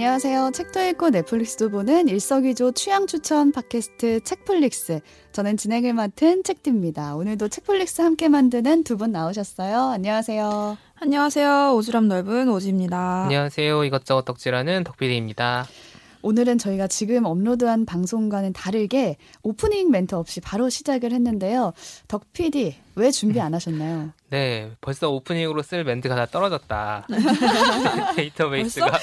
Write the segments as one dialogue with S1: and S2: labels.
S1: 안녕하세요. 책도 읽고 넷플릭스도 보는 일석이조 취향 추천 팟캐스트 책플릭스. 저는 진행을 맡은 책디입니다. 오늘도 책플릭스 함께 만드는 두 분 나오셨어요. 안녕하세요.
S2: 안녕하세요. 오지랖 넓은 오지입니다.
S3: 안녕하세요. 이것저것 덕질하는 덕비디입니다.
S1: 오늘은 저희가 지금 업로드한 방송과는 다르게 오프닝 멘트 없이 바로 시작을 했는데요. 덕 PD, 왜 준비 안 하셨나요?
S3: 네, 벌써 오프닝으로 쓸 멘트가 다 떨어졌다. 데이터베이스가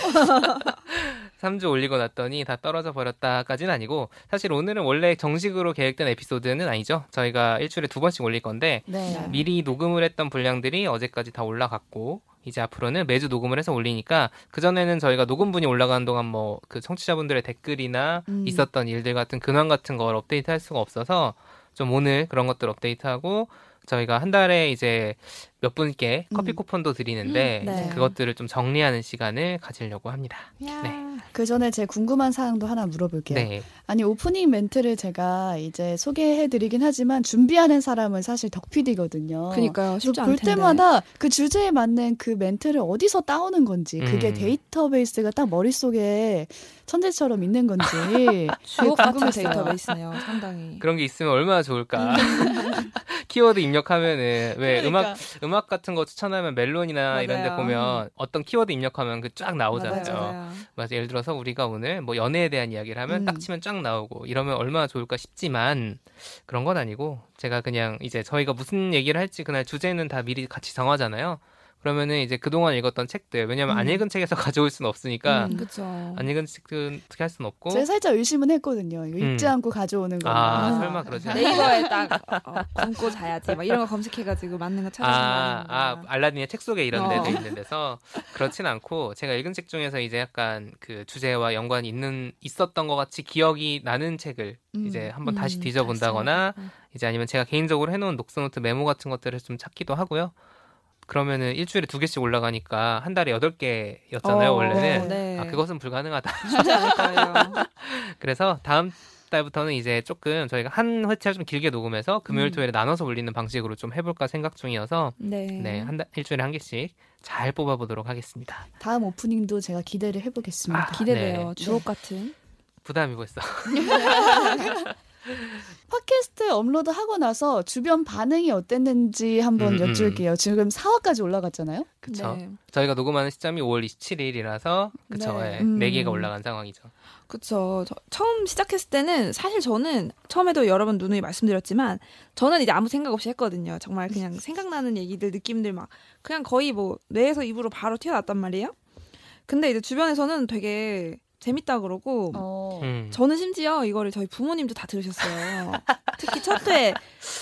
S3: 3주 올리고 났더니 다 떨어져 버렸다까지는 아니고 사실 오늘은 원래 정식으로 계획된 에피소드는 아니죠. 저희가 일주일에 두 번씩 올릴 건데
S1: 네.
S3: 미리 녹음을 했던 분량들이 어제까지 다 올라갔고 이제 앞으로는 매주 녹음을 해서 올리니까 그 전에는 저희가 녹음분이 올라가는 동안 뭐 그 청취자분들의 댓글이나
S1: 음.
S3: 있었던 일들 같은 근황 같은 걸 업데이트 할 수가 없어서 좀 오늘 그런 것들 업데이트하고 저희가 한 달에 이제 몇 분께 커피
S1: 음.
S3: 쿠폰도 드리는데
S2: 음, 네.
S3: 그것들을 좀 정리하는 시간을 가지려고 합니다.
S2: 야.
S3: 네.
S1: 그 전에 제 궁금한 사항도 하나 물어볼게요.
S3: 네.
S1: 아니 오프닝 멘트를 제가 이제 소개해드리긴 하지만 준비하는 사람은 사실 덕PD거든요.
S2: 그니까요. 쉽지
S1: 볼. 때마다 그 주제에 맞는 그 멘트를 어디서 따오는 건지 그게
S3: 음.
S1: 데이터베이스가 딱 머릿속에 천재처럼 있는 건지
S2: 주옥 같은. 데이터베이스네요. 상당히.
S3: 그런 게 있으면 얼마나 좋을까. 키워드 입력하면은 왜
S1: 그러니까.
S3: 음악 음악 같은 거 추천하면 멜론이나 이런 데. 보면 어떤 키워드 입력하면 그 쫙 나오잖아요.
S2: 맞아요. 맞아요.
S3: 맞아 예를 들어서 우리가 오늘 뭐 연애에 대한 이야기를 하면
S1: 음.
S3: 딱 치면 쫙 나오고 이러면 얼마나 좋을까 싶지만 그런 건 아니고 제가 그냥 이제 저희가 무슨 얘기를 할지 그날 주제는 다 미리 같이 정하잖아요. 그러면은 이제 그동안 읽었던 책들 왜냐면 안
S1: 음.
S3: 읽은 책에서 가져올 수는 없으니까
S1: 음.
S2: 그쵸.
S3: 안 읽은 책들은 어떻게 할 수는 없고
S1: 제가 살짝 의심은 했거든요. 이거 읽지
S3: 음.
S1: 않고 가져오는 거.
S3: 아
S2: 음.
S3: 설마 그러지 않
S2: 네이버에 딱 어, 굶고 자야지 막 이런 거 검색해가지고 맞는 거 찾아서
S3: 아, 아, 알라딘의 책 속에 이런 데도
S2: 어.
S3: 있는 데서 그렇진 않고 제가 읽은 책 중에서 이제 약간 그 주제와 연관이 있는 있었던 것 같이 기억이 나는 책을
S1: 음.
S3: 이제 한번 다시
S2: 음,
S3: 뒤져본다거나
S2: 다시.
S3: 이제 아니면 제가 개인적으로 해놓은 녹스노트 메모 같은 것들을 좀 찾기도 하고요. 그러면은 일주일에 두 개씩 올라가니까 한 달에 여덟 개였잖아요
S2: 어,
S3: 원래는.
S2: 네.
S3: 아 그것은 불가능하다. 그래서 다음 달부터는 이제 조금 저희가 한 회차를 좀 길게 녹음해서 금요일
S1: 음.
S3: 토요일에 나눠서 올리는 방식으로 좀 해볼까 생각 중이어서
S2: 네.
S3: 네, 한 달, 일주일에 한 개씩 잘 뽑아보도록 하겠습니다.
S1: 다음 오프닝도 제가 기대를 해보겠습니다.
S3: 아,
S2: 기대돼요.
S3: 네.
S2: 주옥 같은.
S3: 부담이 벌써.
S1: 팟캐스트 업로드 하고 나서 주변 반응이 어땠는지 한번
S3: 음, 음.
S1: 여쭐게요. 지금 4화까지 올라갔잖아요.
S3: 그쵸.
S2: 네.
S3: 저희가 녹음하는 시점이 5월 27일이라서, 그쵸.
S2: 네.
S3: 네.
S1: 음.
S3: 네 개가 올라간 상황이죠.
S2: 그쵸. 저- 처음 시작했을 때는 사실 저는 처음에도 여러 번 누누이 말씀드렸지만 저는 이제 아무 생각 없이 했거든요. 정말 그냥 생각나는 얘기들, 느낌들 막 그냥 거의 뭐 뇌에서 입으로 바로 튀어났단 말이에요. 근데 이제 주변에서는 되게 재밌다 그러고
S1: 어.
S3: 음.
S2: 저는 심지어 이거를 저희 부모님도 다 들으셨어요. 특히 첫 회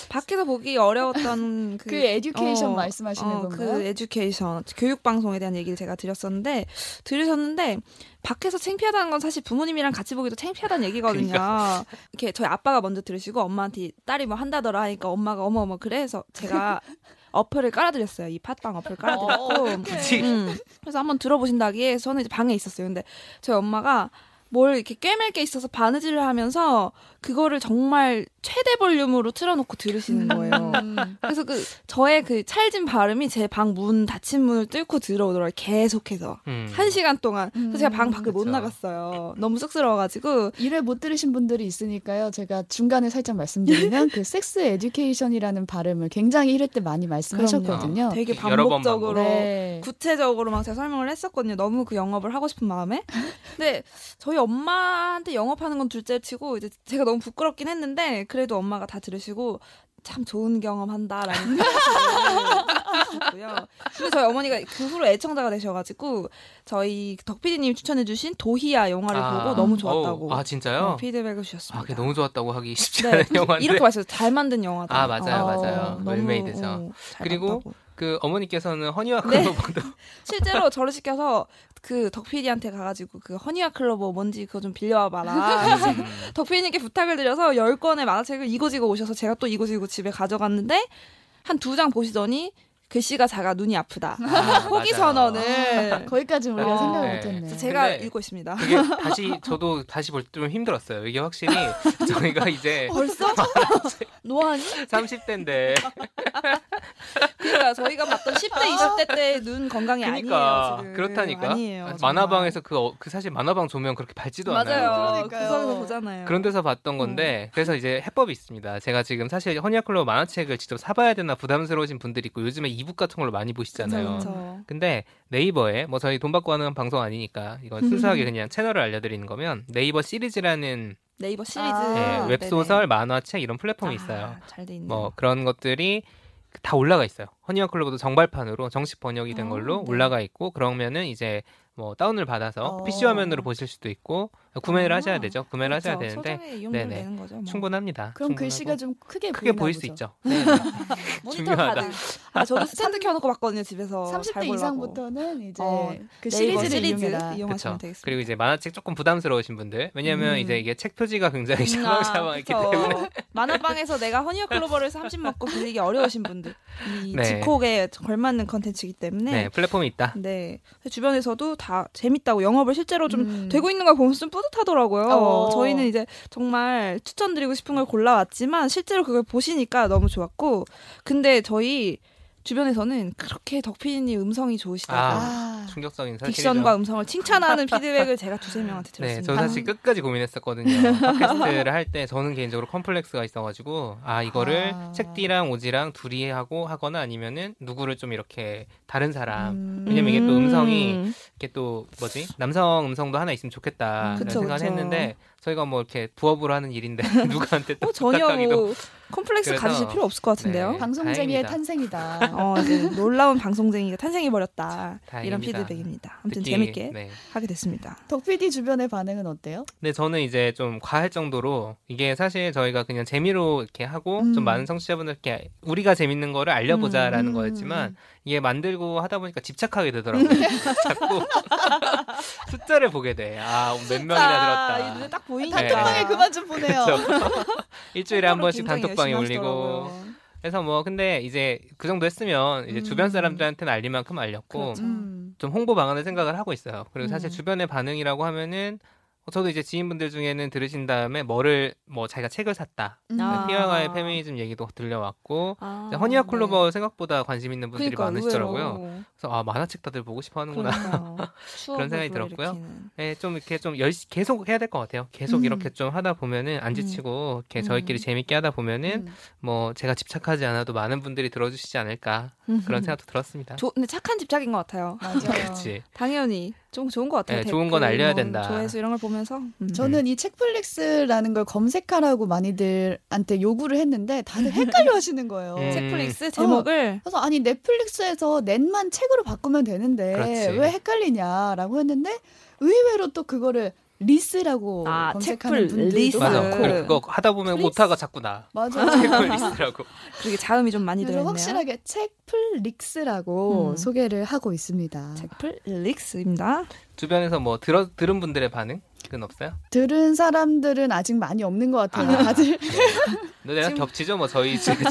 S2: 밖에서 보기 어려웠던 그,
S1: 그 에듀케이션
S2: 어,
S1: 말씀하시는
S2: 어,
S1: 건가요?
S2: 그 에듀케이션 교육 방송에 대한 얘기를 제가 드렸었는데 들으셨는데 밖에서 창피하다는 건 사실 부모님이랑 같이 보기도 창피하다는 얘기거든요.
S3: 그러니까.
S2: 이렇게 저희 아빠가 먼저 들으시고 엄마한테 딸이 뭐 한다더라 하니까 엄마가 어머 어머 그래서 제가 어플을 깔아드렸어요. 이 팟빵 어플 깔아드렸고
S3: 굳이.
S2: 음. 그래서 한번 들어보신다기에 저는 이제 방에 있었어요. 근데 저희 엄마가 뭘 이렇게 꿰맬 게 있어서 바느질을 하면서 그거를 정말 최대 볼륨으로 틀어놓고 들으시는 거예요.
S1: 음.
S2: 그래서 그 저의 그 찰진 발음이 제 방 문 닫힌 문을 뚫고 들어오더라고요. 계속해서
S3: 음.
S2: 한 시간 동안. 그래서 제가 방 밖을 못
S3: 그쵸.
S2: 나갔어요. 너무 쑥스러워가지고
S1: 일을 못 들으신 분들이 있으니까요. 제가 중간에 살짝 말씀드리면 그 섹스 에듀케이션이라는 발음을 굉장히 1회 때 많이 말씀하셨거든요.
S2: 되게
S3: 번
S2: 반복적으로
S1: 네.
S2: 구체적으로 막 제가 설명을 했었거든요. 너무 그 영업을 하고 싶은 마음에. 근데 저희 엄마한테 영업하는 건 둘째치고 이제 제가 너무 부끄럽긴 했는데 그래도 엄마가 다 들으시고 참 좋은 경험한다라는 생각이고요. 근데 저희 어머니가 그 후로 애청자가 되셔가지고 저희 덕피디님 추천해주신 도희야 영화를
S3: 아,
S2: 보고 너무 좋았다고
S3: 오, 아, 진짜요?
S2: 어, 피드백을
S3: 아,
S2: 주셨습니다.
S3: 그게 너무 좋았다고 하기 쉽지
S2: 네,
S3: 않은 영화인데.
S2: 이렇게 말했어요. 잘 만든 영화다.
S3: 아, 맞아요,
S2: 어,
S3: 맞아요.
S2: 어, 잘
S3: 그리고
S2: 봤다고.
S3: 그 어머니께서는 허니와
S2: 네.
S3: 클로버도
S2: 실제로 저를 시켜서 그 덕피디한테 가가지고 그 허니와 클로버 뭔지 그거 좀 빌려와봐라. 그래서 덕피디님께 부탁을 드려서 10권의 만화책을 이고지고 오셔서 제가 또 이고지고 집에 가져갔는데 한 두 장 보시더니 글씨가 작아 눈이 아프다.
S3: 아,
S2: 포기
S3: 맞아요.
S1: 아,
S2: 선언을
S1: 거기까지는 우리가
S2: 어,
S1: 생각을
S3: 네.
S1: 못했네.
S2: 제가
S3: 근데
S2: 읽고 있습니다.
S3: 그게 다시 저도 다시 볼 때 좀 힘들었어요. 이게 확실히 저희가 이제
S2: 벌써? 노안이?
S3: 30대인데
S2: 그러니까 저희가 봤던 10대, 20대 때 눈 건강이
S3: 그러니까
S2: 아니에요. 지금.
S3: 그렇다니까.
S2: 아니에요.
S3: 만화방에서 그, 어- 그 사실 만화방 조명 그렇게 밝지도 않아요.
S2: 맞아요.
S1: 그러니까요.
S2: 구석에서 보잖아요.
S3: 그런 데서 봤던 건데 그래서 이제 해법이 있습니다. 제가 지금 사실 허니아클로버 만화책을 직접 사봐야 되나 부담스러우신 분들이 있고 요즘에 이북 같은 걸로 많이 보시잖아요.
S2: 그쵸, 그쵸.
S3: 근데 네이버에 뭐 저희 돈 받고 하는 방송 아니니까 이건 순수하게 그냥 채널을 알려드리는 거면 네이버 시리즈라는
S2: 네이버 시리즈
S1: 아,
S3: 예, 웹소설, 만화책 이런 플랫폼이 있어요.
S2: 잘돼 있네.
S3: 뭐 그런 것들이 다 올라가 있어요. 허니아클로버도 정발판으로 정식 번역이 된
S1: 아,
S3: 걸로
S1: 네.
S3: 올라가 있고 그러면은 이제 뭐 다운을 받아서
S1: 어.
S3: PC 화면으로 보실 수도 있고 구매를
S2: 아,
S3: 하셔야 되죠. 구매를 하셔야
S2: 그렇죠.
S3: 되는데
S2: 소정의 이용료를
S3: 네네.
S2: 뭐.
S3: 충분합니다.
S1: 그럼
S3: 충분하고
S1: 글씨가 좀 크게
S3: 크게
S1: 보이나
S3: 보일 수
S1: 보죠.
S3: 있죠. 네.
S2: 모니터
S3: 중요하다.
S2: 카드. 아, 저도 스탠드 켜놓고 봤거든요 집에서. 잘
S1: 30대
S2: 보려고.
S1: 이상부터는 이제
S2: 어,
S1: 그
S2: 네이버
S1: 시리즈를
S2: 시리즈.
S3: 그렇죠.
S2: 이용하시면 되겠습니다.
S3: 그리고 이제 만화책 조금 부담스러우신 분들 왜냐면
S2: 음.
S3: 이제 이게 책 표지가 굉장히
S2: 음,
S3: 샤방샤방했기
S2: 그쵸.
S3: 때문에
S2: 만화방에서 내가 허니어 클로버를 30 먹고 빌리기 어려우신 분들 이
S3: 네.
S2: 지콕에 걸맞는 컨텐츠이기 때문에
S3: 네 플랫폼이 있다.
S2: 네. 주변에서도 다 재밌다고 영업을 실제로 좀
S1: 음.
S2: 되고 있는 걸 보면 좀 뿌듯 하더라고요.
S1: 어.
S2: 저희는 이제 정말 추천드리고 싶은 걸 골라왔지만 실제로 그걸 보시니까 너무 좋았고 근데 저희 주변에서는 그렇게 덕피디님 음성이 좋으시다고
S3: 아,
S1: 아,
S3: 충격적인 사실이죠.
S2: 딕션과 음성을 칭찬하는 피드백을 제가 두세 명한테
S3: 네,
S2: 들었습니다.
S3: 저는 사실 끝까지 고민했었거든요. 팟캐스트를 할 때 저는 개인적으로 컴플렉스가 있어가지고 아 이거를
S1: 아.
S3: 책디랑 오지랑 둘이 하고 하거나 아니면은 누구를 좀 이렇게 다른 사람
S1: 음.
S3: 왜냐면 이게 또 음성이
S2: 음.
S3: 이렇게 또 뭐지 남성 음성도 하나 있으면 좋겠다
S1: 음.
S3: 는
S2: 그쵸,
S3: 생각을
S2: 그쵸.
S3: 했는데 저희가 뭐 이렇게 부업으로 하는 일인데 누구한테
S2: 또뭐 전혀
S3: 부탁하기도
S2: 뭐
S3: 그래서-
S2: 가지실 필요 없을 것 같은데요.
S3: 네.
S1: 방송쟁이의
S3: 다행입니다.
S1: 탄생이다.
S2: 어, 놀라운 방송쟁이가 탄생해 버렸다. 이런
S3: 다행입니다.
S2: 피드백입니다. 아무튼
S3: 듣기,
S2: 재밌게
S3: 네.
S2: 하게 됐습니다.
S1: 덕PD 주변의 반응은 어때요?
S3: 근데 저는 이제 좀 과할 정도로 이게 사실 저희가 그냥 재미로 이렇게 하고
S1: 음.
S3: 좀 많은 청취자분들께 우리가 재밌는 거를 알려보자라는
S1: 음.
S3: 거였지만 이게 만들고 하다 보니까 집착하게 되더라고요. 자꾸 숫자를 보게 돼. 아, 몇 명이나
S2: 아, 이 눈에
S3: 들었다.
S2: 딱 보이니까.
S3: 네.
S1: 단톡방에 그만 좀 보내요.
S3: 일주일에 한 번씩 단톡방에 올리고. 그래서 뭐 근데 이제 그 정도 했으면 이제
S1: 음.
S3: 주변 사람들한테는 알릴 만큼 알렸고
S2: 그렇죠.
S1: 음.
S3: 좀 홍보 방안을 생각을 하고 있어요. 그리고 사실
S1: 음.
S3: 주변의 반응이라고 하면은 어, 저도 이제 지인분들 중에는 들으신 다음에 뭐를 뭐 자기가 책을 샀다.
S2: 아.
S3: 피어가의 페미니즘 얘기도 들려왔고
S2: 아,
S3: 네, 허니아 콜로버 생각보다 관심 있는 분들이
S2: 그러니까
S3: 많으시더라고요.
S2: 의외로.
S3: 그래서 아 만화책 다들 보고 싶어하는구나.
S2: 추억을
S3: 생각이 들었고요.
S2: 불러일으키는.
S3: 네, 좀 이렇게 좀 열심 계속 해야 될 것 같아요. 계속
S1: 음.
S3: 이렇게 좀 하다 보면은 안 지치고 이렇게
S2: 음.
S3: 저희끼리 재밌게 하다 보면은
S1: 음.
S3: 뭐 제가 집착하지 않아도 많은 분들이 들어주시지 않을까 그런 생각도 들었습니다.
S2: 조, 근데 착한 집착인 것 같아요.
S1: 맞아요.
S3: 그렇지.
S2: 당연히 좀 좋은 것 같아요.
S3: 네, 좋은 건 알려야
S2: 뭐
S3: 된다.
S2: 조회수 이런 걸 보면서 음.
S1: 저는 이 책플릭스라는 걸 검색하라고 많이들한테 요구를 했는데 다들 헷갈려 하시는 거예요.
S3: 음.
S2: 책플릭스 제목을
S1: 그래서 아니 넷플릭스에서 넷만 책으로 바꾸면 되는데
S3: 그렇지.
S1: 왜 헷갈리냐라고 했는데 의외로 또 그거를 플리스라고
S2: 아,
S1: 검색하는 분들도
S2: 플리스.
S3: 맞아. 그거 하다 보면
S2: 플리스.
S3: 오타가 자꾸 나.
S1: 맞아요.
S3: 책플리스라고.
S2: 그렇게 자음이 좀 많이 들어있네요.
S1: 확실하게 책플릭스라고
S2: 음.
S1: 소개를 하고 있습니다.
S2: 책플릭스입니다.
S3: 주변에서 뭐 들어 들은 분들의 반응 은 없어요?
S1: 들은 사람들은 아직 많이 없는 것 같아요.
S3: 아.
S1: 다들.
S3: 근데 내가 겹치죠, 뭐 저희 지금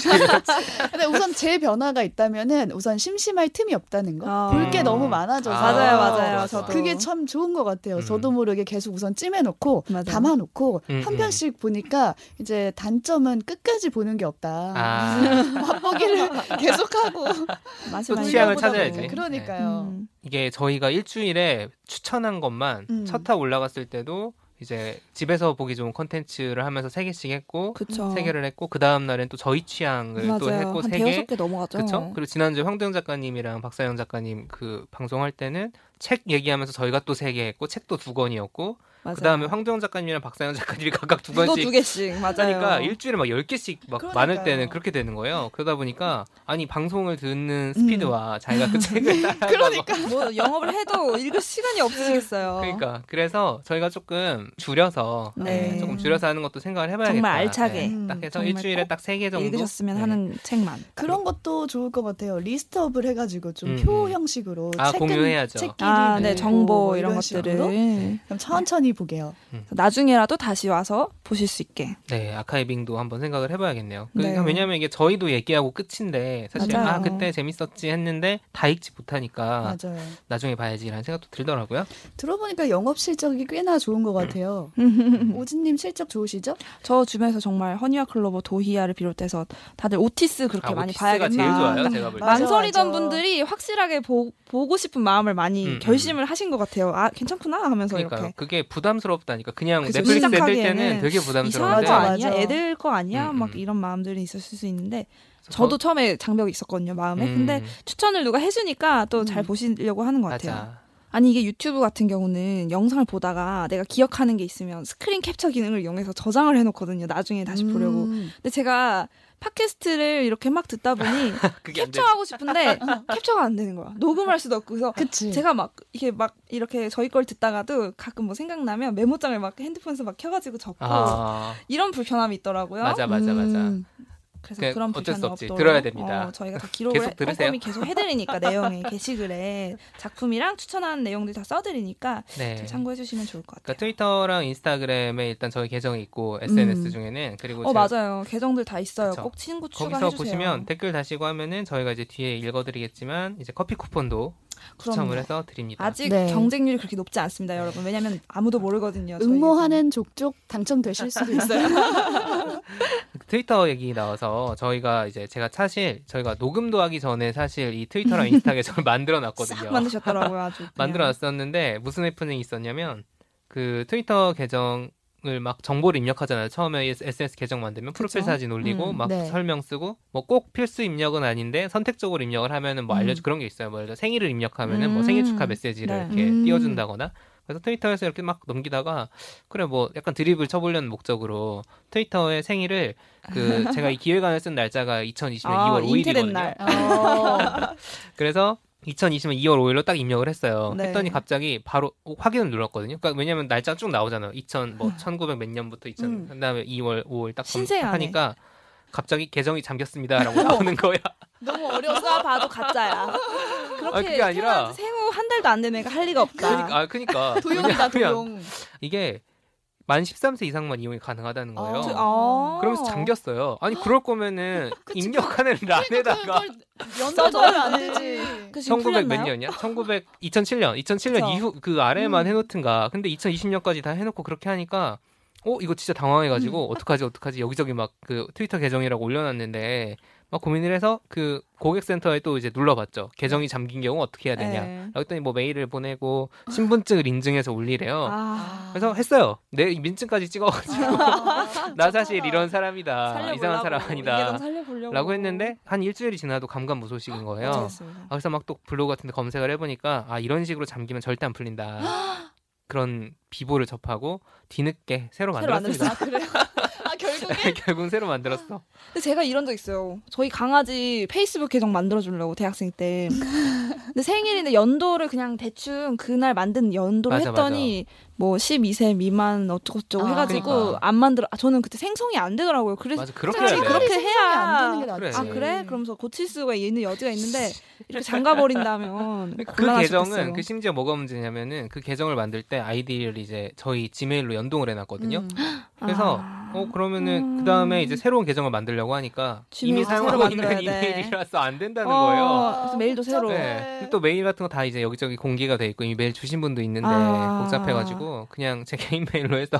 S1: 근데 우선 제 변화가 있다면은 우선 심심할 틈이 없다는 거.
S2: 아.
S1: 볼게 너무 많아져서.
S3: 아,
S2: 맞아요, 맞아요. 저도
S1: 그게 참 좋은 것 같아요.
S3: 음.
S1: 저도 모르게 계속 우선 찜해놓고
S2: 맞아요.
S1: 담아놓고
S3: 음,
S1: 한
S3: 음.
S1: 편씩 보니까 이제 단점은 끝까지 보는 게 없다.
S3: 아
S1: 맛보기를 계속하고
S3: 또 취향을 찾아야지.
S1: 그러니까요.
S2: 음.
S3: 이게 저희가 일주일에 추천한 것만
S1: 음.
S3: 첫타 올라갔을 때도 이제 집에서 보기 좋은 컨텐츠를 하면서 세 개씩 했고
S2: 그쵸.
S3: 세 개를 했고 그 다음 날엔 또 저희 취향을 또
S2: 맞아요.
S3: 했고 한세 개.
S2: 개 넘어가죠.
S3: 그렇죠. 그리고 지난주에 황도영 작가님이랑 박사영 작가님 그 방송할 때는 책 얘기하면서 저희가 또 세 개 했고 책도 두 권이었고
S2: 맞아요.
S3: 그 다음에 황도영 작가님이랑 박사영 작가님이 각각
S2: 두또
S3: 권씩
S2: 두 개씩 맞아요.
S3: 하니까 일주일에 막 10개씩 막
S1: 그러니까요.
S3: 많을 때는 그렇게 되는 거예요. 그러다 보니까 아니 방송을 듣는
S1: 음.
S3: 스피드와 자기가 그 책을
S1: 그러니까.
S2: 뭐 영업을 해도 읽을 시간이 없으시겠어요.
S3: 그러니까 그래서 저희가 조금 줄여서
S2: 네.
S3: 네, 조금 줄여서 하는 것도 생각을 해봐야겠다.
S2: 정말 알차게.
S3: 네,
S1: 음,
S3: 딱 해서
S2: 정말
S3: 일주일에 꼭딱세 개 정도
S2: 읽으셨으면
S3: 네.
S2: 하는 책만.
S1: 그런 것도 좋을 것 같아요. 리스트업을 해가지고 좀
S3: 음,
S1: 표
S3: 음.
S1: 형식으로
S3: 아, 공유해야죠.
S1: 책끼리
S2: 아, 네, 정보 이런
S1: 식으로
S2: 것들을
S1: 그럼 천천히 보게요.
S2: 나중에라도 다시 와서 보실 수 있게.
S3: 네, 아카이빙도 한번 생각을 해봐야겠네요.
S2: 네.
S3: 그러니까 왜냐하면 이게 저희도 얘기하고 끝인데 사실
S2: 맞아요.
S3: 아 그때 재밌었지 했는데 다 읽지 못하니까
S1: 맞아요.
S3: 나중에 봐야지라는 생각도 들더라고요.
S1: 들어보니까 영업 실적이 꽤나 좋은 것 같아요.
S3: 네,
S1: 오진님 실적 좋으시죠?
S2: 저 주변에서 정말 허니와 클로버, 도희아를 비롯해서 다들 오티스 그렇게
S3: 아,
S2: 많이
S3: 오티스가. 제일 좋아요. 제가 볼 때.
S1: 맞아, 맞아.
S2: 분들이 확실하게 보, 보고 싶은 마음을 많이
S3: 음, 음.
S2: 결심을 하신 것 같아요. 아 괜찮구나 하면서
S3: 그러니까요.
S2: 이렇게
S3: 그게 부담스럽다니까. 그냥 뜰
S2: 시작하기에는
S3: 때는 되게
S2: 이상한
S3: 부담스러운데
S2: 거
S1: 맞아,
S2: 아니야? 애들 거 아니야?
S3: 음,
S2: 막
S3: 음.
S2: 이런 마음들이 있었을 수 있는데 저도 처음에 장벽이 있었거든요 마음에.
S3: 음,
S2: 근데 추천을 누가 해주니까 또잘
S1: 음.
S2: 보시려고 하는 것 같아요.
S3: 맞아.
S2: 아니 이게 유튜브 같은 경우는 영상을 보다가 내가 기억하는 게 있으면 스크린 캡처 기능을 이용해서 저장을 해놓거든요. 나중에 다시 보려고.
S1: 음.
S2: 근데 제가 팟캐스트를 이렇게 막 듣다 보니. 캡처하고 싶은데 캡처가 안 되는 거야. 녹음할 수도 없고 그래서
S1: 그치.
S2: 제가 막 이게 막 이렇게 저희 걸 듣다가도 가끔 뭐 생각나면 메모장을 막 핸드폰에서 막 켜가지고 적고
S3: 아,
S2: 이런 불편함이 있더라고요.
S3: 맞아, 맞아, 맞아.
S1: 음.
S2: 그래서
S3: 그
S2: 그런
S3: 어쩔 수 없지.
S2: 없도록
S3: 들어야 됩니다.
S2: 어, 저희가 다 기록을
S3: 계속
S2: 해-
S3: 들으세요.
S2: 꼼꼼히 계속 해드리니까 내용에 게시글에 작품이랑 추천하는 내용들 다 써드리니까
S3: 네.
S2: 좀 참고해 주시면 좋을 것 같아요.
S3: 그러니까 트위터랑 인스타그램에 일단 저희 계정이 있고 SNS
S1: 음.
S3: 중에는 그리고
S2: 어
S3: 제가
S2: 맞아요. 계정들 다 있어요.
S3: 그쵸.
S2: 꼭 친구
S3: 거기서
S2: 추가해 주세요.
S3: 보시면 댓글 다시고 하면은 저희가 이제 뒤에 읽어드리겠지만 이제 커피 쿠폰도 추첨을. 해서 드립니다.
S2: 아직
S1: 네.
S2: 경쟁률이 그렇게 높지 않습니다, 여러분. 왜냐면 아무도 모르거든요.
S1: 응모하는 족족 당첨되실 수도 있어요.
S3: 트위터 얘기 나와서 저희가 이제 제가 사실 저희가 녹음도 하기 전에 사실 이 트위터랑 인스타 계정을 만들어 놨거든요.
S2: 싹 만드셨더라고요, 아주.
S3: 만들어 놨었는데 무슨 해프닝이 있었냐면 그 트위터 계정 을막 정보를 입력하잖아요. 처음에 SNS 계정 만들면 프로필
S1: 그쵸.
S3: 사진 올리고
S2: 음,
S3: 막
S1: 네.
S3: 설명 쓰고 뭐 꼭 필수 입력은 아닌데 선택적으로 입력을 하면은 뭐 알려주
S1: 음.
S3: 그런 게 있어요. 뭐 예를 들어 생일을 입력하면은 뭐
S2: 음.
S3: 생일 축하 메시지를
S2: 네.
S3: 이렇게
S1: 음.
S3: 띄워준다거나 그래서 트위터에서 이렇게 막 넘기다가 그래 뭐 약간 드립을 쳐보려는 목적으로 트위터의 생일을 그 제가 이 기획안을 쓴 날짜가 2020년
S2: 아,
S3: 2월
S2: 인텔의
S3: 5일이거든요.
S2: 날.
S1: 어.
S3: 그래서 2020년 2월 5일로 딱 입력을 했어요.
S2: 네.
S3: 했더니 갑자기 바로 확인을 눌렀거든요. 그러니까 왜냐면 날짜 쭉 나오잖아요. 2000 뭐 1900 몇 년부터 2000
S1: 음.
S3: 그다음에 2월 5일 딱. 하니까 갑자기 계정이 잠겼습니다라고 나오는 거야.
S2: 너무 어려서 누가 봐도 가짜야. 그렇게
S3: 아, 아니라-
S2: 생후 한 달도 안 된 애가 할 리가 없다.
S3: 그러니까 아 그러니까
S1: 도용이다 도용.
S3: 이게 만 13세 이상만 이용이 가능하다는 거예요.
S1: 아.
S2: 아.
S3: 그러면서 잠겼어요. 아니 그럴 거면은 입력하는 란에다가
S1: 연도는 안 되지.
S2: 그 지금
S3: 1900 몇? 년이야? 1900 2007년 2007년
S2: 그쵸.
S3: 이후 그 아래만
S1: 음.
S3: 해놓든가. 근데 2020년까지 다 해놓고 그렇게 하니까 어 이거 진짜 당황해가지고 어떡하지 어떡하지 여기저기 막 그 트위터 계정이라고 올려놨는데 막 고민을 해서 그 고객센터에 또 이제 눌러봤죠. 계정이 잠긴 경우 어떻게 해야 되냐.
S2: 네.
S3: 그랬더니 뭐 메일을 보내고 신분증을 인증해서 올리래요.
S2: 아.
S3: 그래서 했어요. 내 민증까지 찍어가지고 나 사실 이런 사람이다.
S2: 살려보려고.
S3: 이상한 사람 아니다. 라고 했는데 한 일주일이 지나도 감감무소식인 거예요. 아, 그래서 막 또 블로그 같은 데 검색을 해보니까 아 이런 식으로 잠기면 절대 안 풀린다. 그런 비보를 접하고 뒤늦게 새로
S2: 새로
S3: 만들었습니다.
S1: 아 그래요? 아 결국에
S3: 결국은 새로 만들었어.
S2: 근데 제가 이런 적 있어요. 저희 강아지 페이스북 계정 만들어 주려고 대학생 때. 근데 생일인데 연도를 그냥 대충 그날 만든 연도를
S3: 맞아,
S2: 했더니 뭐 12세 미만 어쩌고저쩌고
S1: 아,
S2: 해가지고
S3: 그러니까.
S2: 안 만들어. 아, 저는 그때 생성이 안 되더라고요. 그래서
S3: 맞아 그렇게 해야 돼.
S2: 그렇게 해야.
S1: 안 되는 게 낫지.
S3: 그래.
S2: 아 그래? 그러면서 고칠 수가 있는 여지가 있는데 이렇게 잠가 버린다면
S3: 그
S2: 곤란할 수도
S3: 계정은. 그 심지어 뭐가 문제냐면은 그 계정을 만들 때 아이디를 이제 저희 지메일로 연동을 해놨거든요.
S1: 음.
S3: 그래서
S2: 아.
S3: 어 그러면은
S2: 음.
S3: 그 다음에 이제 새로운 계정을 만들려고 하니까 이미
S2: 새로
S3: 사용하고 있는. 이메일이라서 안 된다는
S2: 어,
S3: 거예요.
S2: 그래서 메일도 새로.
S3: 네. 근데 또 메일 같은 거 다 이제 여기저기 공개가 돼 있고 이미 메일 주신 분도 있는데
S2: 아.
S3: 복잡해가지고 그냥 제 개인 메일로 해서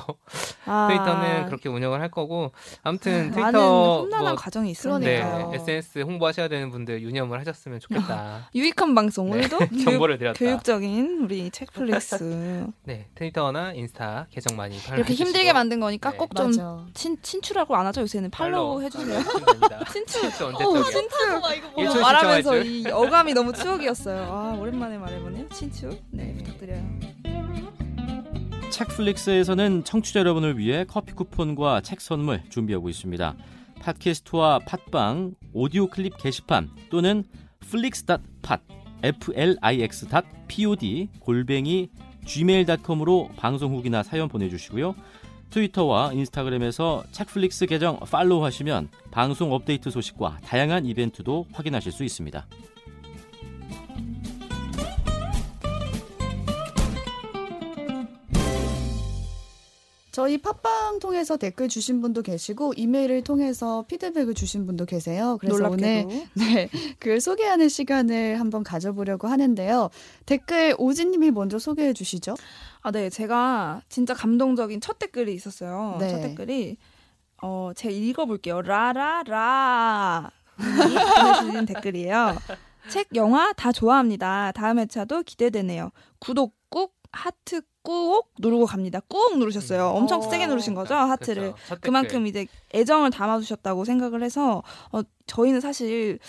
S2: 아.
S3: 트위터는 그렇게 운영을 할 거고 아무튼
S2: 많은
S3: 트위터
S2: 험난한
S3: 뭐
S2: 과정이
S3: 네,
S2: 있으니까요.
S1: 그러니까요.
S3: SNS 홍보하셔야 되는 분들 유념을 하셨으면 좋겠다.
S2: 유익한 방송
S3: 네.
S2: 오늘도 교육,
S3: 정보를 드렸다.
S2: 교육적인 우리 책플릭스
S3: 네, 트위터나 인스타 계정 많이
S2: 이렇게. 힘들게 만든 거니까
S3: 네.
S2: 꼭좀
S1: 맞아.
S2: 친추라고 안 하죠 요새는 팔로우 해주세요.
S3: 됩니다.
S2: 친추.
S3: 친추 언제
S2: 어? 친추.
S3: 일초
S2: 어, 말하면서 이 어감이 너무 추억이었어요. 아 오랜만에 말해보네요. 친추. 네 부탁드려요.
S4: 책플릭스에서는 청취자 여러분을 위해 커피 쿠폰과 책 선물 준비하고 있습니다. 팟캐스트와 팟빵, 오디오 클립 게시판 또는 flix.pod, flix.pod, 골뱅이 gmail.com으로 방송 후기나 사연 보내주시고요. 트위터와 인스타그램에서 책플릭스 계정 팔로우 하시면 방송 업데이트 소식과 다양한 이벤트도 확인하실 수 있습니다.
S1: 저희 팟빵 통해서 댓글 주신 분도 계시고 이메일을 통해서 피드백을 주신 분도 계세요. 그래서 오늘
S2: 놀랍게도.
S1: 네, 글 소개하는 시간을 한번 가져보려고 하는데요. 댓글 오진님이 먼저 소개해 주시죠.
S2: 아, 네. 제가 진짜 감동적인 첫 댓글이 있었어요.
S1: 네.
S2: 첫 댓글이 어, 제가 읽어볼게요. 라라라 보내주신 댓글이에요. 책, 영화 다 좋아합니다. 다음 회차도 기대되네요. 구독 꾹, 하트 꾹 누르고 갑니다. 꾹 누르셨어요.
S3: 음.
S2: 엄청
S1: 어.
S2: 세게 누르신 거죠, 하트를.
S3: 댓글.
S2: 그만큼 이제 애정을 담아주셨다고 생각을 해서 어, 저희는 사실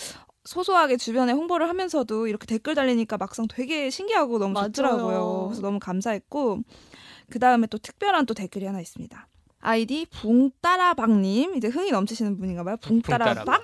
S2: 소소하게 주변에 홍보를 하면서도 이렇게 댓글 달리니까 막상 되게 신기하고 너무
S1: 맞아요.
S2: 좋더라고요. 그래서 너무 감사했고 그 다음에 또 특별한 또 댓글이 하나 있습니다. 아이디 붕따라박님 이제 흥이 넘치시는 분인가 봐요. 붕따라박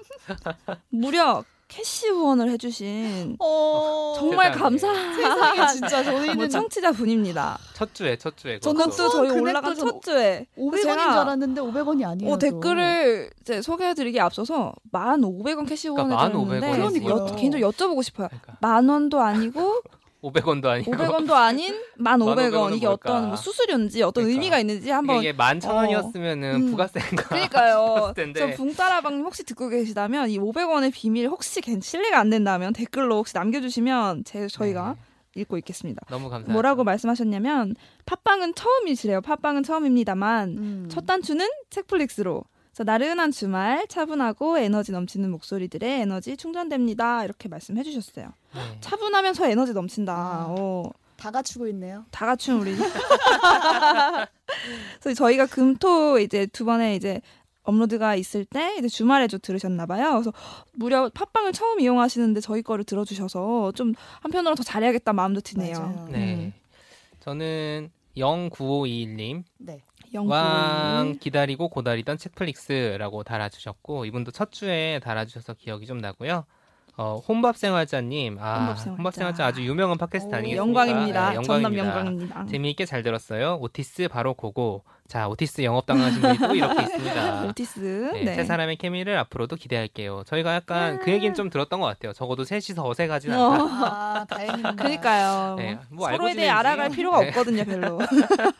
S2: 무려 캐시 후원을 해주신
S1: 어...
S2: 정말. 감사한
S1: 세상에 진짜 저희는
S2: 뭐 청취자 분입니다.
S3: 첫 주에 첫 주에
S1: 저는.
S3: 그것도
S2: 저희 올라간 첫 주에
S1: 500원인
S2: 제가
S1: 줄 알았는데 500원이 아니에요.
S2: 어, 댓글을 이제 소개해드리기 앞서서 1,500원 캐시 후원을
S3: 그러니까
S2: 드렸는데
S3: 1,500원 이지.
S2: 여- 개인적으로 여쭤보고 싶어요.
S3: 그러니까
S2: 만 원도 아니고
S3: 500원도 아니고
S2: 500원도 아닌 1,500원
S3: 1,500원 은
S2: 이게
S3: 뭘까?
S2: 어떤 뭐 수수료인지 어떤
S3: 그러니까.
S2: 의미가 있는지 한번
S3: 이게 만천 원이었으면은
S2: 음.
S3: 부가세인가
S2: 그러니까요. 저 붕따라방님 혹시 듣고 계시다면 이 500원의 비밀 혹시 괜- 신뢰가 안 된다면 댓글로 혹시 남겨주시면 제 저희가
S3: 네.
S2: 읽고 있겠습니다.
S3: 너무 감사합니다.
S2: 뭐라고 말씀하셨냐면 팟빵은 처음이시래요. 팟빵은 처음입니다만
S1: 음.
S2: 첫 단추는 책플릭스로. 그래서 나른한 주말 차분하고 에너지 넘치는 목소리들의 에너지 충전됩니다. 이렇게 말씀해 주셨어요.
S3: 네.
S2: 차분하면서 에너지 넘친다.
S1: 아.
S2: 어,
S1: 다 갖추고 있네요.
S2: 다 갖춘 우리. 그래서 저희가 금토 이제 두 번에 이제 업로드가 있을 때 이제 주말에 좀 들으셨나 봐요. 그래서 무려 팟빵을 처음 이용하시는데 저희 거를 들어주셔서 좀 한편으로 더 잘해야겠다 마음도 드네요.
S1: 맞아요.
S3: 네.
S2: 음.
S3: 저는 09521님
S1: 네.
S2: 영구.
S3: 왕 기다리고 고다리던 책플릭스라고 달아주셨고 이분도 첫 주에 달아주셔서 기억이 좀 나고요. 어, 혼밥 생활자님, 아,
S2: 혼밥생활자.
S3: 혼밥생활자 아주 유명한 팟캐스트
S1: 오,
S3: 아니겠습니까?
S2: 영광입니다.
S3: 네,
S2: 전남
S3: 영광입니다.
S2: 영광입니다.
S3: 재미있게 잘 들었어요. 오티스 바로 고고. 자, 오티스 영업 당하신 분이 또 이렇게 있습니다.
S2: 오티스.
S3: 네,
S2: 네.
S3: 세 사람의 케미를 앞으로도 기대할게요. 저희가 약간 그 얘기는 좀 들었던 것 같아요. 적어도 셋이서 어색하진 않다.
S2: 어.
S1: 아, 다행입니다.
S2: 그러니까요.
S3: 네, 뭐
S2: 서로에 대해
S3: 지내지.
S2: 알아갈 필요가
S3: 네.
S2: 없거든요, 별로.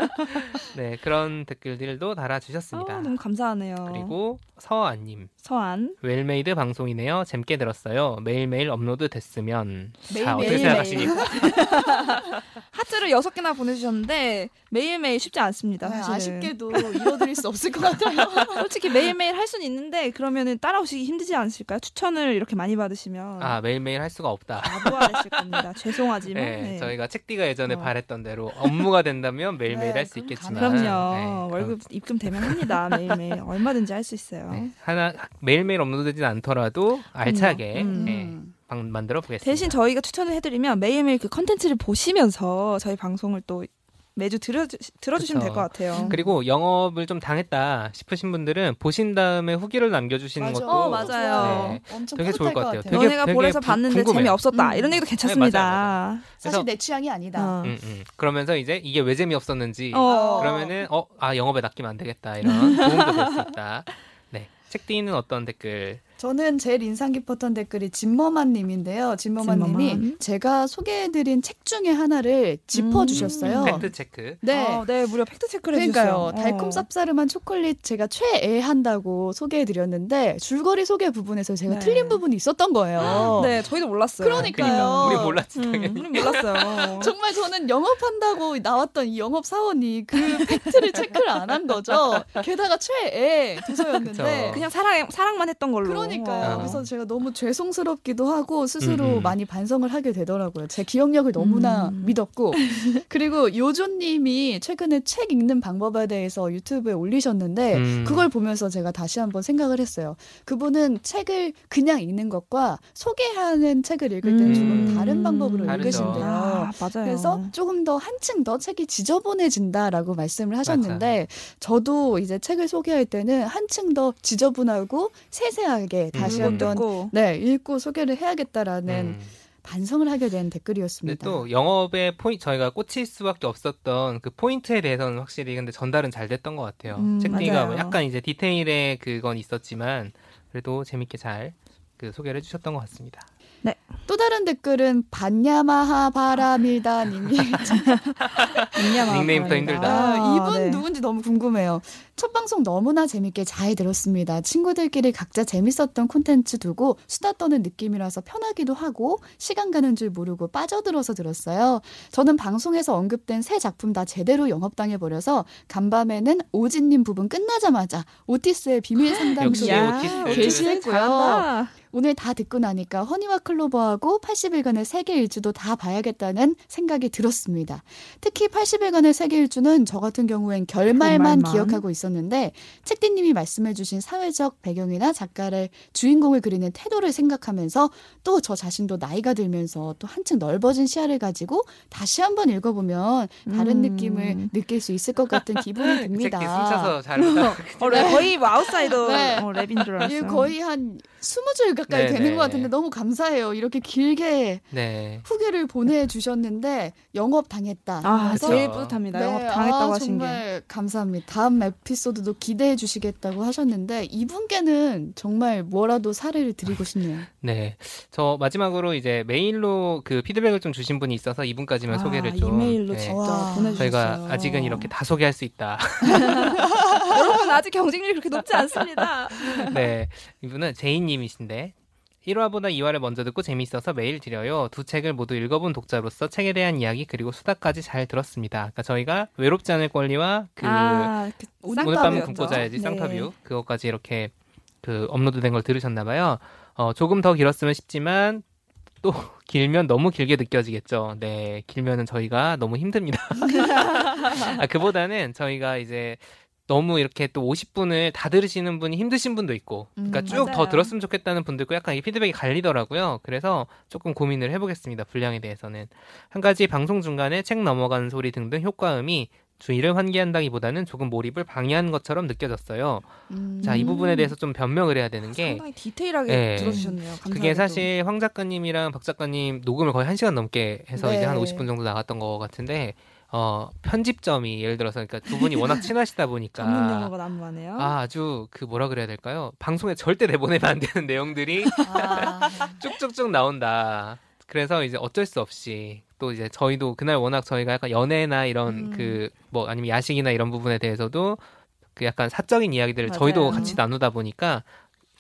S3: 네, 그런 댓글들도
S2: 아,
S3: 달아주셨습니다.
S2: 너무 감사하네요.
S3: 그리고 서아님.
S2: 서안.
S3: well-made 방송이네요. 재밌게 들었어요. 매일매일 업로드 됐으면. 자, 어떻게
S1: 매일매일.
S3: 생각하십니까?
S2: 하트를 여섯 개나 보내주셨는데 매일매일 쉽지 않습니다.
S1: 네,
S2: 사실은.
S1: 아쉽게도 이뤄드릴 수 없을 것 같아요.
S2: 솔직히 매일매일 할 수는 있는데 그러면은 따라오시기 힘들지 않으실까요? 추천을 이렇게 많이 받으시면
S3: 아, 매일매일 할 수가 없다.
S2: 바보가 되실 겁니다. 죄송하지만.
S3: 네,
S2: 네.
S3: 저희가 책디가 예전에
S2: 어.
S3: 바랬던 대로 업무가 된다면 매일매일
S1: 네,
S3: 할수
S1: 그럼
S3: 있겠지만.
S2: 그럼요.
S3: 네,
S2: 월급 입금 되면 합니다. 매일매일 얼마든지 할 수 있어요.
S3: 네, 하나 매일매일 업로드되진 않더라도 알차게
S2: 음.
S3: 네,
S1: 음.
S3: 방- 만들어 보겠습니다.
S2: 대신 저희가 추천을 해드리면 매일매일 그 컨텐츠를 보시면서 저희 방송을 또 매주 들어주, 들어주시면 될. 것 같아요.
S3: 그리고 영업을 좀 당했다 싶으신 분들은 보신 다음에 후기를 남겨주시는
S1: 맞아.
S3: 것도
S2: 어, 맞아요.
S3: 네,
S1: 엄청
S3: 되게 좋을 것 같아요. 되게-
S2: 너네가
S3: 되게 부-
S2: 봤는데
S3: 궁금해요.
S2: 재미없었다.
S1: 음.
S2: 이런 얘기도
S3: 네,
S2: 괜찮습니다.
S3: 맞아요,
S1: 사실
S3: 그래서-
S1: 내 취향이 아니다.
S2: 어.
S3: 음, 음. 그러면서 이제 이게 왜 재미없었는지
S2: 어.
S3: 그러면은 어, 아 영업에 낚이면 안 되겠다 이런 도움도 될 수 있다. 네, 책디는 어떤 댓글?
S1: 저는 제일 인상 깊었던 댓글이 진머만 님인데요. 진머만 님이
S2: 진머만.
S1: 제가 소개해드린 책 중에 하나를 짚어주셨어요.
S2: 음.
S3: 팩트 체크.
S1: 네.
S2: 어, 네, 무려 팩트 체크를
S1: 그러니까요.
S2: 해주셨어요.
S1: 달콤 쌉싸름한 초콜릿 제가 최애한다고 소개해드렸는데 줄거리 소개 부분에서 제가
S2: 네.
S1: 틀린 부분이 있었던 거예요.
S2: 네, 저희도 몰랐어요.
S1: 그러니까요.
S3: 우리 몰랐지
S2: 음. 우리 몰랐어요.
S1: 정말 저는 영업한다고 나왔던 이 영업 사원이 그 팩트를 체크를 안 한 거죠. 게다가 최애 도서였는데.
S2: 그냥 사랑 사랑만 했던 걸로.
S1: 그러니까요.
S3: 어.
S1: 그래서 제가 너무 죄송스럽기도 하고 스스로
S3: 음, 음.
S1: 많이 반성을 하게 되더라고요. 제 기억력을 너무나
S2: 음.
S1: 믿었고 그리고 요조님이 최근에 책 읽는 방법에 대해서 유튜브에 올리셨는데
S3: 음.
S1: 그걸 보면서 제가 다시 한번 생각을 했어요. 그분은 책을 그냥 읽는 것과 소개하는 책을 읽을 때는 조금
S3: 음.
S1: 다른 방법으로
S3: 다르죠.
S1: 읽으신대요.
S2: 아, 맞아요.
S1: 그래서 조금 더 한층 더 책이 지저분해진다라고 말씀을 하셨는데 저도 이제 책을 소개할 때는 한층 더 지저분하고 세세하게 다시
S3: 음.
S1: 한번
S2: 듣고
S1: 네 읽고 소개를 해야겠다라는
S3: 음.
S1: 반성을 하게 된 댓글이었습니다.
S3: 또 영업의 포인트 저희가 꽂힐 수밖에 없었던 그 포인트에 대해서는 확실히 근데 전달은 잘 됐던 것 같아요.
S1: 음,
S3: 책디가. 약간 이제 디테일의 그건 있었지만 그래도 재밌게 잘 그 소개를 해주셨던 것 같습니다.
S1: 또 다른 댓글은 반야마하
S2: 인양아
S3: 닉네임부터. 힘들다.
S1: 아, 이분
S2: 네.
S1: 누군지 너무 궁금해요. 첫 방송 너무나 재밌게 잘 들었습니다. 친구들끼리 각자 재밌었던 콘텐츠 두고 수다 떠는 느낌이라서 편하기도 하고 시간 가는 줄 모르고 빠져들어서 들었어요. 저는 방송에서 언급된 새 작품 다 제대로 영업당해 버려서 간밤에는 오진님 부분 끝나자마자 오티스의 비밀
S3: 오티스.
S1: 게시했고요. 오늘 다 듣고 나니까 허니와 클로버하고 80일간의 세계 일주도 다 봐야겠다는 생각이 들었습니다. 특히 80일간의 세계 일주는 저 같은 경우엔 결말만,
S2: 결말만.
S1: 기억하고 있었는데 책디님이 말씀해주신 사회적 배경이나 작가를 주인공을 그리는 태도를 생각하면서 또 저 자신도 나이가 들면서 또 한층 넓어진 시야를 가지고 다시 한번 읽어보면 다른
S2: 음.
S1: 느낌을 느낄 수 있을 것 같은 기분이 듭니다.
S3: 숨차서 잘.
S2: 어, 랩, 거의 뭐 아웃사이더
S1: 네.
S2: 어, 랩인 줄 알았어요.
S1: 거의 한 20줄 가까이
S3: 네,
S1: 되는
S3: 네.
S1: 것 같은데 너무 감사해요. 이렇게 길게
S3: 네.
S1: 후기를 보내주셨는데 영업 당했다.
S2: 아,
S1: 그래서
S2: 제일 뿌듯합니다. 영업
S1: 네,
S2: 당했다고
S1: 아,
S2: 하신 게.
S1: 정말 감사합니다. 다음 에피소드도 기대해 주시겠다고 하셨는데 이분께는 정말 뭐라도 사례를 드리고 싶네요.
S3: 네. 저 마지막으로 이제 메일로 그 피드백을 좀 주신 분이 있어서 이분까지만
S2: 아,
S3: 소개를 좀
S2: 이메일로
S3: 네.
S2: 직접
S1: 와.
S2: 보내주셨어요.
S3: 저희가 아직은 이렇게 다 소개할 수 있다.
S2: 여러분 아직 경쟁률이 그렇게 높지 않습니다.
S3: 네. 이분은 제이 님이신데 1화보다 2화를 먼저 듣고 재미있어서 메일 드려요. 두 책을 모두 읽어본 독자로서 책에 대한 이야기 그리고 수다까지 잘 들었습니다. 그러니까 저희가 외롭지 않을 권리와 그
S2: 아, 그
S3: 오늘. 밤은 굶고 자야지
S2: 네.
S3: 쌍타뷰 그것까지 이렇게 그 업로드된 걸 들으셨나 봐요. 어, 조금 더 길었으면 싶지만 또 길면 너무 길게 느껴지겠죠. 네, 길면은 저희가 너무 힘듭니다. 아, 그보다는 저희가 이제 너무 이렇게 또 50분을 다 들으시는 분이 힘드신 분도 있고, 그러니까
S1: 음,
S3: 쭉더
S2: 맞아요.
S3: 들었으면 좋겠다는 분도 있고, 약간 이 피드백이 갈리더라고요. 그래서 조금 고민을 해보겠습니다. 분량에 대해서는 한 가지 방송 중간에 책 넘어가는 소리 등등 효과음이 주의를 환기한다기보다는 조금 몰입을 방해하는 것처럼 느껴졌어요.
S1: 음.
S3: 자, 이 부분에 대해서 좀 변명을 해야 되는 게
S2: 상당히 디테일하게
S3: 네.
S2: 들어주셨네요. 감사하게도.
S3: 그게 사실 황 작가님이랑 박 작가님 녹음을 거의 1시간 넘게 해서
S1: 네.
S3: 이제 한 50분 정도 나갔던 거 같은데 어, 편집점이 예를 들어서 그러니까 두 분이 워낙 친하시다 보니까
S2: 전문 용어가 난무하네요.
S3: 아, 아주 그 뭐라 그래야 될까요? 방송에 절대 내보내면 안 되는 내용들이
S1: 아,
S3: 쭉쭉쭉 나온다. 그래서 이제 어쩔 수 없이 또 이제 저희도 그날 워낙 저희가 약간 연애나 이런
S1: 음.
S3: 그뭐 아니면 야식이나 이런 부분에 대해서도 그 약간 사적인 이야기들을 저희도
S2: 맞아요.
S3: 같이 나누다 보니까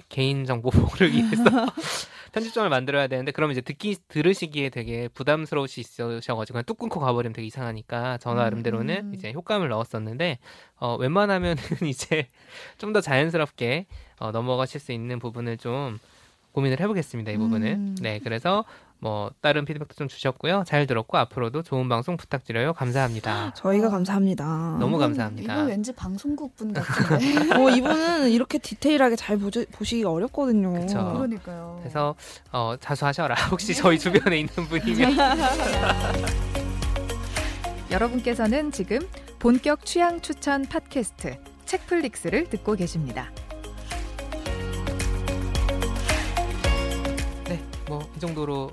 S3: 개인 정보 보호를 위해서 편집점을 만들어야 되는데 그럼 이제 듣기 들으시기에 되게 부담스러우시 있으셔가지고 그냥 뚝 끊고 가버리면 되게 이상하니까 저
S1: 음,
S3: 나름대로는
S1: 음.
S3: 이제 효과음을 넣었었는데 어, 웬만하면은 이제 좀 더 자연스럽게 어, 넘어가실 수 있는 부분을 좀 고민을 해보겠습니다. 이 부분을.
S1: 음.
S3: 네, 그래서 뭐 다른 피드백도 좀 주셨고요. 잘 들었고 앞으로도 좋은 방송 부탁드려요. 감사합니다.
S2: 저희가
S1: 아.
S2: 감사합니다.
S3: 너무 감사합니다.
S1: 이분 왠지 방송국 분 같은데.
S2: 어, 이분은 이렇게 디테일하게 잘 보지, 보시기가 어렵거든요.
S3: 그쵸.
S1: 그러니까요.
S3: 그래서 어, 자수하셔라. 혹시 저희 주변에 있는 분이면
S5: 여러분께서는 지금 본격 취향 추천 팟캐스트 책플릭스를 듣고 계십니다.
S3: 네, 뭐 이 정도로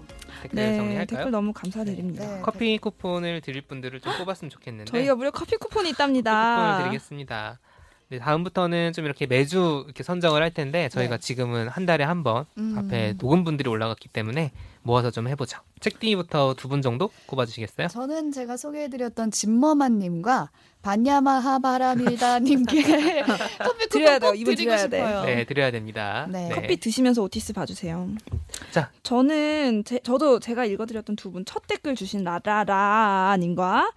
S3: 댓글
S2: 네,
S3: 정리할까요?
S2: 댓글 너무 감사드립니다.
S1: 네.
S3: 커피 쿠폰을 드릴 분들을 좀 뽑았으면 좋겠는데
S2: 저희가 무려 커피 쿠폰이 있답니다.
S3: 쿠폰을 드리겠습니다. 네, 다음부터는 좀 이렇게 매주 이렇게 선정을 할 텐데 저희가
S1: 네.
S3: 지금은 한 달에 한번
S1: 음.
S3: 앞에 녹음 분들이 올라갔기 때문에 모아서 좀 해보죠. 책디부터 두 분 정도 꼽아주시겠어요?
S1: 저는 제가 소개해드렸던 진머만님과 반야마하 바라밀다님께 커피
S2: 드려야 돼요. 이분
S1: 드리고
S2: 드려야 돼.
S1: 싶어요.
S3: 네, 드려야 됩니다.
S1: 네.
S2: 커피 드시면서 오티스 봐주세요.
S3: 자.
S2: 저는 제, 저도 제가 읽어드렸던 두 분 첫 댓글 주신 라라라님과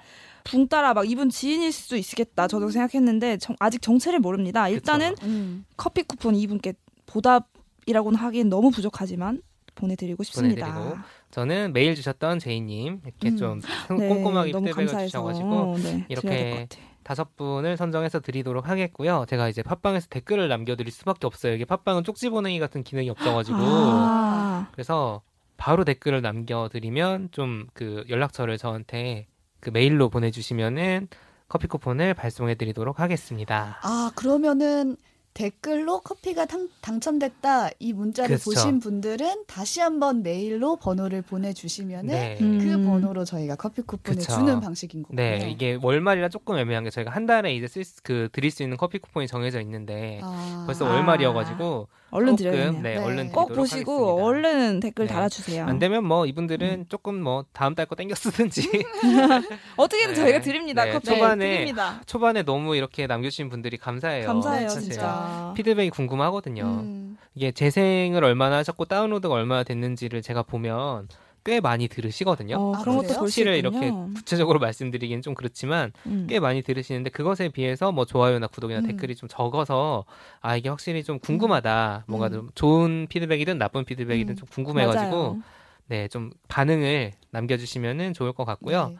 S2: 붕 따라 막 이분 지인일 수도 있겠다. 저도 생각했는데 정- 아직 정체를 모릅니다. 일단은
S1: 음.
S2: 커피 쿠폰 이분께 보답이라고는 하기엔 너무 부족하지만 보내드리고 싶습니다.
S3: 보내드리고 저는 메일 주셨던 제이님 이렇게
S1: 음.
S3: 좀
S2: 네,
S3: 꼼꼼하게
S2: 너무
S3: 피드백을
S2: 감사해서
S3: 주셔가지고
S2: 네,
S3: 이렇게. 다섯 분을 선정해서 드리도록 하겠고요. 제가 이제 팟빵에서 댓글을 남겨드릴 수밖에 없어요. 이게 팟빵은 쪽지 보내기 같은 기능이 없어가지고
S2: 아,
S3: 그래서 바로 댓글을 남겨드리면 좀 그 연락처를 저한테 그 메일로 보내주시면은 커피 쿠폰을 발송해드리도록 하겠습니다.
S1: 아 그러면은 댓글로 커피가 당, 당첨됐다 이 문자를
S3: 그렇죠.
S1: 보신 분들은 다시 한번 메일로 번호를 보내주시면은
S3: 네.
S2: 음.
S1: 그 번호로 저희가 커피 쿠폰을
S3: 그쵸.
S1: 주는 방식인 거군요.
S3: 네, 이게 월말이라 조금 애매한 게 저희가 한 달에 이제 쓸, 수- 그 드릴 수 있는 커피 쿠폰이 정해져 있는데
S1: 아.
S3: 벌써
S2: 아.
S3: 월말이어가지고
S2: 얼른 드려요.
S3: 네,
S1: 네.
S3: 얼른
S2: 꼭 보시고
S3: 하겠습니다.
S2: 얼른 댓글
S3: 네.
S2: 달아주세요.
S3: 안 되면 뭐 이분들은 조금 뭐 다음 달 거 땡겨 쓰든지
S2: 어떻게든
S3: 네.
S2: 저희가 드립니다.
S3: 네,
S2: 커피
S3: 초반에
S2: 드립니다.
S3: 초반에 너무 이렇게 남겨주신 분들이 감사해요.
S2: 감사해요,
S3: 사실.
S2: 진짜.
S3: 피드백이 궁금하거든요.
S1: 음.
S3: 이게 재생을 얼마나 하셨고 다운로드가 얼마나 됐는지를 제가 보면 꽤 많이 들으시거든요.
S2: 어,
S1: 아,
S2: 그런 것도 수
S3: 수치를. 이렇게 구체적으로 말씀드리기는 좀 그렇지만
S2: 음.
S3: 꽤 많이 들으시는데 그것에 비해서 뭐 좋아요나 구독이나
S1: 음.
S3: 댓글이 좀 적어서 아 이게 확실히 좀 궁금하다. 뭔가
S1: 음.
S3: 좀 좋은 피드백이든 나쁜 피드백이든
S1: 음.
S3: 좀 궁금해가지고. 네 좀 반응을 남겨주시면은 좋을 것 같고요.
S1: 네.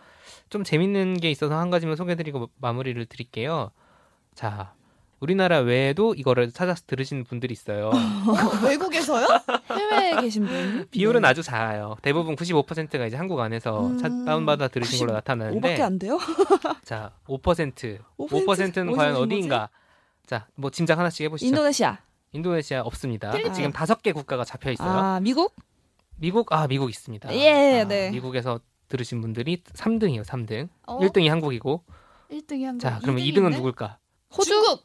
S3: 좀 재밌는 게 있어서 한 가지만 소개드리고 마무리를 드릴게요. 자, 우리나라 외에도 이거를 찾아서 들으시는 분들이 있어요.
S1: 어, 외국에서요?
S2: 해외에 계신 분
S3: 비율은
S2: 네.
S3: 아주 작아요. 대부분 95%가 이제 한국 안에서
S1: 음.
S3: 차- 다운받아 들으신 걸로
S2: 5밖에
S3: 나타나는데
S2: 안 돼요?
S3: 자, 5%.
S2: 5%?
S3: 5%는 과연 어디인가? 자, 뭐 짐작 하나씩 해보시죠.
S2: 인도네시아.
S3: 인도네시아 없습니다.
S2: 필리핀.
S3: 지금 다섯 개 국가가 잡혀 있어요.
S2: 아 미국?
S3: 미국 아 미국 있습니다.
S2: 예,
S3: 아,
S2: 네.
S3: 미국에서 들으신 분들이 3등이에요. 3등.
S1: 어?
S3: 1등이 한국이고.
S1: 1등이 한국.
S3: 자, 그러면
S1: 2등인데?
S3: 2등은 누굴까?
S2: 호주?
S1: 중국.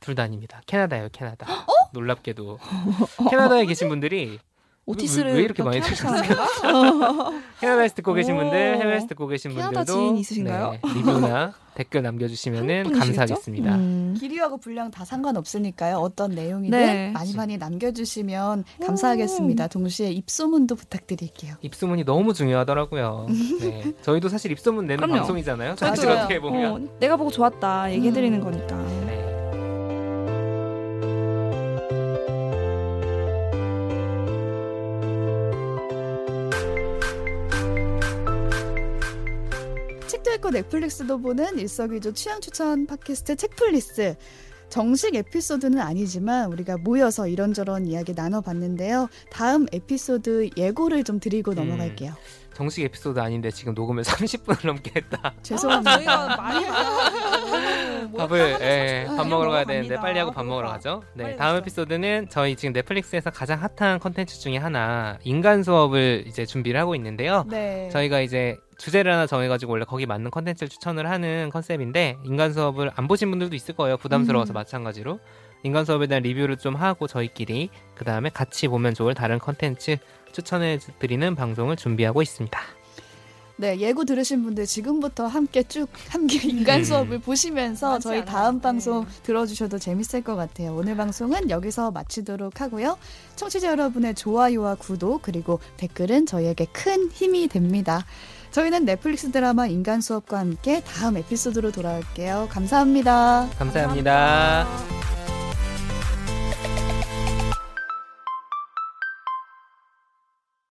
S3: 둘다 아닙니다. 캐나다예요, 캐나다.
S2: 어?
S3: 놀랍게도 캐나다에 계신 분들이
S2: 오티스를
S3: 왜 이렇게 많이 들으셨어요?
S2: 하시는가?
S3: 캐나다에서 듣고 계신
S2: 오.
S3: 분들, 해외에서 듣고 계신
S2: 캐나다
S3: 분들도
S2: 지인 있으신가요?
S3: 네, 리뷰나 댓글
S2: 한국분이시겠죠?
S3: 감사하겠습니다.
S2: 음.
S1: 길이하고 분량 다 상관없으니까요. 어떤 내용이든
S2: 네.
S1: 많이 많이 남겨주시면 감사하겠습니다. 동시에 입소문도 부탁드릴게요.
S3: 입소문이 너무 중요하더라고요. 네. 저희도 사실 입소문 내는
S2: 그럼요.
S3: 방송이잖아요. 사실. 어떻게 보면.
S2: 어, 내가 보고 좋았다 얘기해드리는
S1: 음.
S2: 거니까.
S3: 네.
S1: 읽고 넷플릭스도 보는 일석이조 취향 추천 팟캐스트 책플리스. 정식 에피소드는 아니지만 우리가 모여서 이런저런 이야기 나눠봤는데요. 다음 에피소드 예고를 좀 드리고
S3: 음.
S1: 넘어갈게요.
S3: 정식 에피소드 아닌데 지금 녹음을 30분을 넘게 했다.
S1: 죄송합니다.
S2: 저희가 많이 많아가지고 뭐
S3: 밥을 예. 밥 먹으러 가야. 되는데 빨리 하고 밥 먹으러 가죠. 네, 다음. 에피소드는 저희 지금 넷플릭스에서 가장 핫한 컨텐츠 중에 하나 인간 수업을 이제 준비를 하고 있는데요.
S1: 네.
S3: 저희가 이제 주제를 하나 정해가지고 원래 거기 맞는 컨텐츠를 추천을 하는 컨셉인데 인간 수업을 안 보신 분들도 있을 거예요. 부담스러워서
S1: 음.
S3: 마찬가지로 인간 수업에 대한 리뷰를 좀 하고 저희끼리 그 다음에 같이 보면 좋을 다른 컨텐츠 추천해 드리는 방송을 준비하고 있습니다.
S1: 네, 예고 들으신 분들 지금부터 함께 쭉 함께 인간
S3: 음.
S1: 수업을 보시면서
S2: 많지
S1: 저희
S2: 않아요.
S1: 다음 방송
S2: 네.
S1: 들어주셔도 재밌을 것 같아요. 오늘 방송은 여기서 마치도록 하고요. 청취자 여러분의 좋아요와 구독 그리고 댓글은 저희에게 큰 힘이 됩니다. 저희는 넷플릭스 드라마 인간 수업과 함께 다음 에피소드로 돌아올게요. 감사합니다.
S3: 감사합니다.
S2: 감사합니다.